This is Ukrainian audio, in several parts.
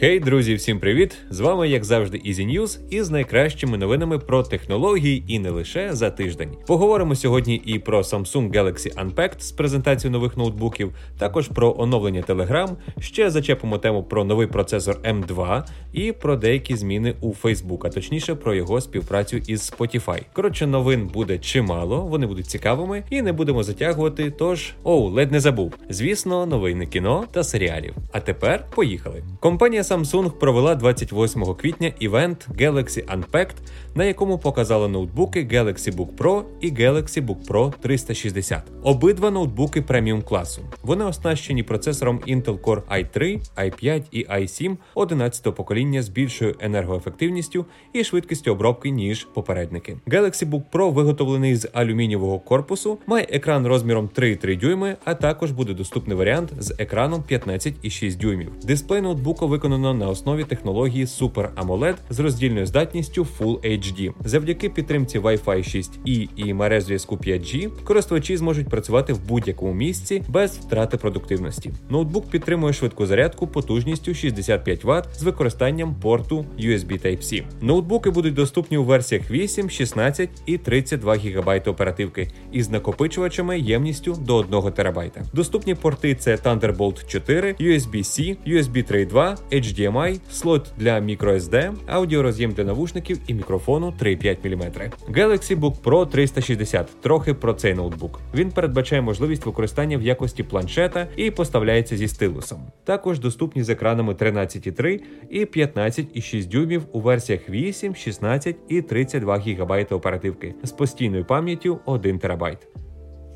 Хей, друзі, всім привіт! З вами, як завжди, Easy News із найкращими новинами про технології і не лише за тиждень. Поговоримо сьогодні і про Samsung Galaxy Unpacked з презентацією нових ноутбуків, також про оновлення Telegram, ще зачепимо тему про новий процесор M2 і про деякі зміни у Facebook, а точніше про його співпрацю із Spotify. Коротше, новин буде чимало, вони будуть цікавими і не будемо затягувати. Тож, оу, ледь не забув. Звісно, новини кіно та серіалів. А тепер поїхали. Компанія Samsung провела 28 квітня івент Galaxy Unpacked, на якому показали ноутбуки Galaxy Book Pro і Galaxy Book Pro 360. Обидва ноутбуки преміум класу. Вони оснащені процесором Intel Core i3, i5 і i7 11 покоління з більшою енергоефективністю і швидкістю обробки, ніж попередники. Galaxy Book Pro виготовлений з алюмінієвого корпусу, має екран розміром 3,3 дюйми, а також буде доступний варіант з екраном 15,6 дюймів. Дисплей ноутбука виконано на основі технології Super AMOLED з роздільною здатністю Full HD. Завдяки підтримці Wi-Fi 6E і мереж зв'язку 5G користувачі зможуть працювати в будь-якому місці без втрати продуктивності. Ноутбук підтримує швидку зарядку потужністю 65 Вт з використанням порту USB Type-C. Ноутбуки будуть доступні у версіях 8, 16 і 32 ГБ оперативки із накопичувачами ємністю до 1 ТБ. Доступні порти це Thunderbolt 4, USB-C, USB 3.2, HDMI, слот для microSD, аудіороз'єм для навушників і мікрофону 3,5 мм. Galaxy Book Pro 360. Трохи про цей ноутбук. Він передбачає можливість використання в якості планшета і поставляється зі стилусом. Також доступні з екранами 13,3 і 15,6 дюймів у версіях 8, 16 і 32 ГБ оперативки з постійною пам'яттю 1 ТБ.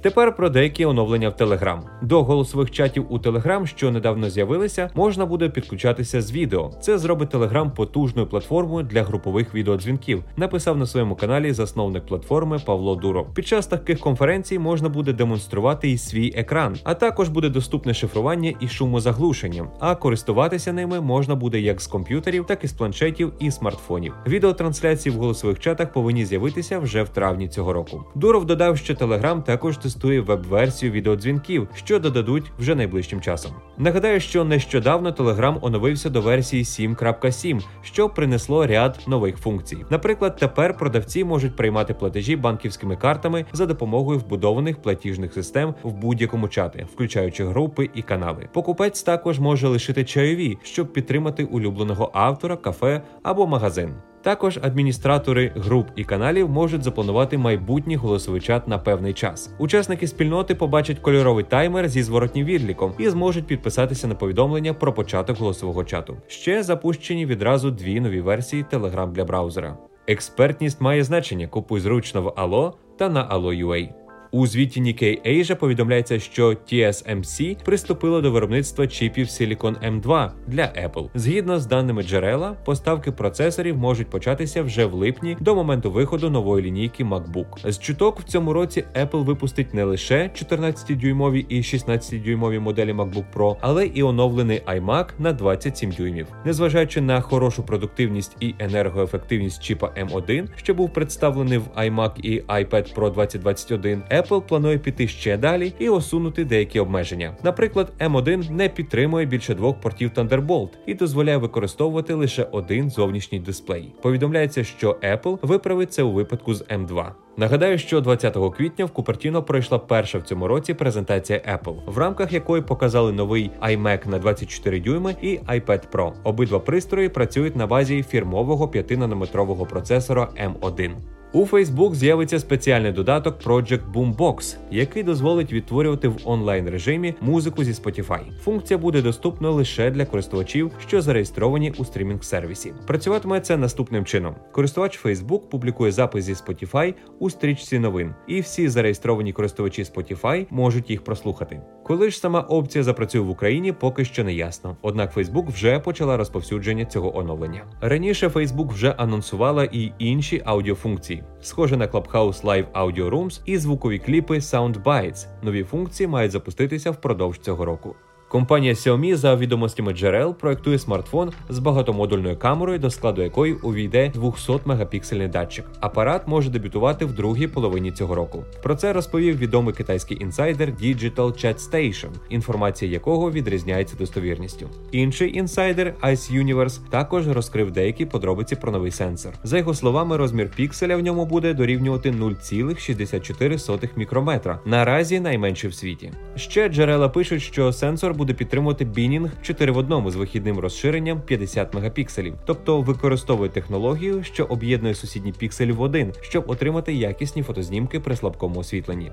Тепер про деякі оновлення в Telegram. До голосових чатів у Telegram, що недавно з'явилися, можна буде підключатися з відео. Це зробить Telegram потужною платформою для групових відеодзвінків. Написав на своєму каналі засновник платформи Павло Дуров. Під час таких конференцій можна буде демонструвати і свій екран, а також буде доступне шифрування і шумозаглушення. А користуватися ними можна буде як з комп'ютерів, так і з планшетів і смартфонів. Відеотрансляції в голосових чатах повинні з'явитися вже в травні цього року. Дуров додав, що Telegram також тестує веб-версію відеодзвінків, що додадуть вже найближчим часом. Нагадаю, що нещодавно Telegram оновився до версії 7.7, що принесло ряд нових функцій. Наприклад, тепер продавці можуть приймати платежі банківськими картами за допомогою вбудованих платіжних систем в будь-якому чаті, включаючи групи і канали. Покупець також може лишити чайові, щоб підтримати улюбленого автора, кафе або магазин. Також адміністратори груп і каналів можуть запланувати майбутній голосовий чат на певний час. Учасники спільноти побачать кольоровий таймер зі зворотнім відліком і зможуть підписатися на повідомлення про початок голосового чату. Ще запущені відразу дві нові версії Telegram для браузера. Експертність має значення. Купуй зручно в Allo та на Allo.ua. У звіті Nikkei Asia повідомляється, що TSMC приступило до виробництва чіпів Silicon M2 для Apple. Згідно з даними джерела, поставки процесорів можуть початися вже в липні до моменту виходу нової лінійки MacBook. З чуток в цьому році Apple випустить не лише 14-дюймові і 16-дюймові моделі MacBook Pro, але і оновлений iMac на 27 дюймів. Незважаючи на хорошу продуктивність і енергоефективність чіпа M1, що був представлений в iMac і iPad Pro 2021, Apple планує піти ще далі і осунути деякі обмеження. Наприклад, M1 не підтримує більше двох портів Thunderbolt і дозволяє використовувати лише один зовнішній дисплей. Повідомляється, що Apple виправить це у випадку з M2. Нагадаю, що 20 квітня в Купертіно пройшла перша в цьому році презентація Apple, в рамках якої показали новий iMac на 24 дюйми і iPad Pro. Обидва пристрої працюють на базі фірмового 5-нанометрового процесора M1. У Facebook з'явиться спеціальний додаток Project Boombox, який дозволить відтворювати в онлайн режимі музику зі Spotify. Функція буде доступна лише для користувачів, що зареєстровані у стрімінг сервісі. Працюватиме це наступним чином: користувач Facebook публікує запис зі Spotify у стрічці новин, і всі зареєстровані користувачі Spotify можуть їх прослухати. Коли ж сама опція запрацює в Україні, поки що не ясно. Однак Facebook вже почала розповсюдження цього оновлення. Раніше Facebook вже анонсувала і інші аудіофункції, схоже на Clubhouse Live Audio Rooms і звукові кліпи Soundbites. Нові функції мають запуститися впродовж цього року. Компанія Xiaomi, за відомостями джерел, проектує смартфон з багатомодульною камерою, до складу якої увійде 200-мегапіксельний датчик. Апарат може дебютувати в другій половині цього року. Про це розповів відомий китайський інсайдер Digital Chat Station, інформація якого відрізняється достовірністю. Інший інсайдер Ice Universe також розкрив деякі подробиці про новий сенсор. За його словами, розмір пікселя в ньому буде дорівнювати 0,64 мікрометра. Наразі найменший в світі. Ще джерела пишуть, що сенсор буде підтримувати бінінг 4 в 1 з вихідним розширенням 50 мегапікселів, тобто використовує технологію, що об'єднує сусідні пікселі в один, щоб отримати якісні фотознімки при слабкому освітленні.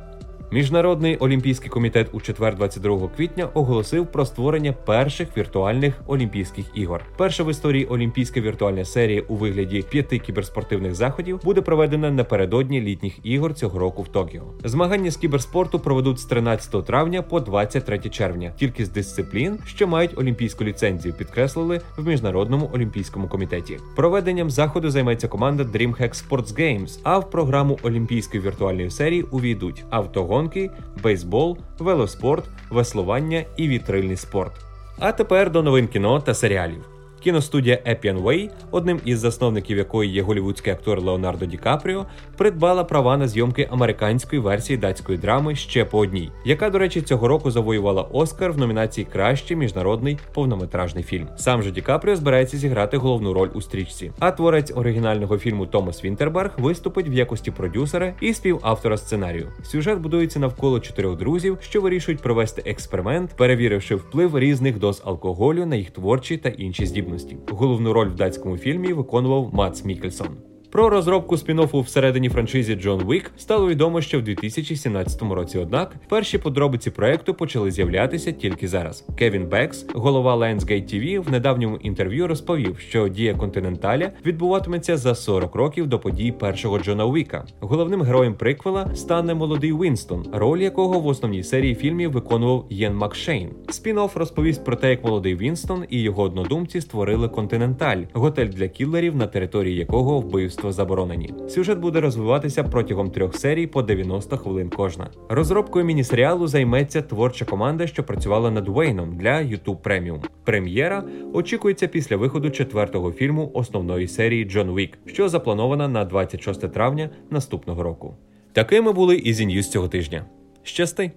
Міжнародний олімпійський комітет у четвер, 22 квітня, оголосив про створення перших віртуальних олімпійських ігор. Перша в історії олімпійська віртуальна серія у вигляді п'яти кіберспортивних заходів буде проведена напередодні літніх ігор цього року в Токіо. Змагання з кіберспорту проведуть з 13 травня по 23 червня, тільки з дисциплін, що мають олімпійську ліцензію, підкреслили в міжнародному олімпійському комітеті. Проведенням заходу займеться команда DreamHack Sports Games, А в програму олімпійської віртуальної серії увійдуть автогон гонки, бейсбол, велоспорт, веслування і вітрильний спорт. А тепер до новин кіно та серіалів. Кіностудія Appian Way, одним із засновників якої є голівудський актор Леонардо Ді Капріо, придбала права на зйомки американської версії датської драми ще по одній, яка, до речі, цього року завоювала Оскар в номінації Кращий міжнародний повнометражний фільм. Сам же Ді Капріо збирається зіграти головну роль у стрічці. А творець оригінального фільму Томас Вінтерберг виступить в якості продюсера і співавтора сценарію. Сюжет будується навколо чотирьох друзів, що вирішують провести експеримент, перевіривши вплив різних доз алкоголю на їх творчі та інші здібності здібності. Головну роль в датському фільмі виконував Мац Мікельсон. Про розробку спін-оффу всередині франшизі Джон Уік стало відомо ще в 2017 році. Однак перші подробиці проекту почали з'являтися тільки зараз. Кевін Бекс, голова Lionsgate TV, в недавньому інтерв'ю розповів, що дія континенталя відбуватиметься за 40 років до подій першого Джона Уіка. Головним героєм приквела стане молодий Вінстон, роль якого в основній серії фільмів виконував Єн Макшейн. Спін-офф розповість про те, як молодий Вінстон і його однодумці створили континенталь, готель для кіллерів, на території якого вбивство вбивства заборонені. Сюжет буде розвиватися протягом трьох серій по 90 хвилин кожна. Розробкою міні-серіалу займеться творча команда, що працювала над Вейном для YouTube Premium. Прем'єра очікується після виходу четвертого фільму основної серії Джон Вік, що запланована на 26 травня наступного року. Такими були і News цього тижня. Щасти!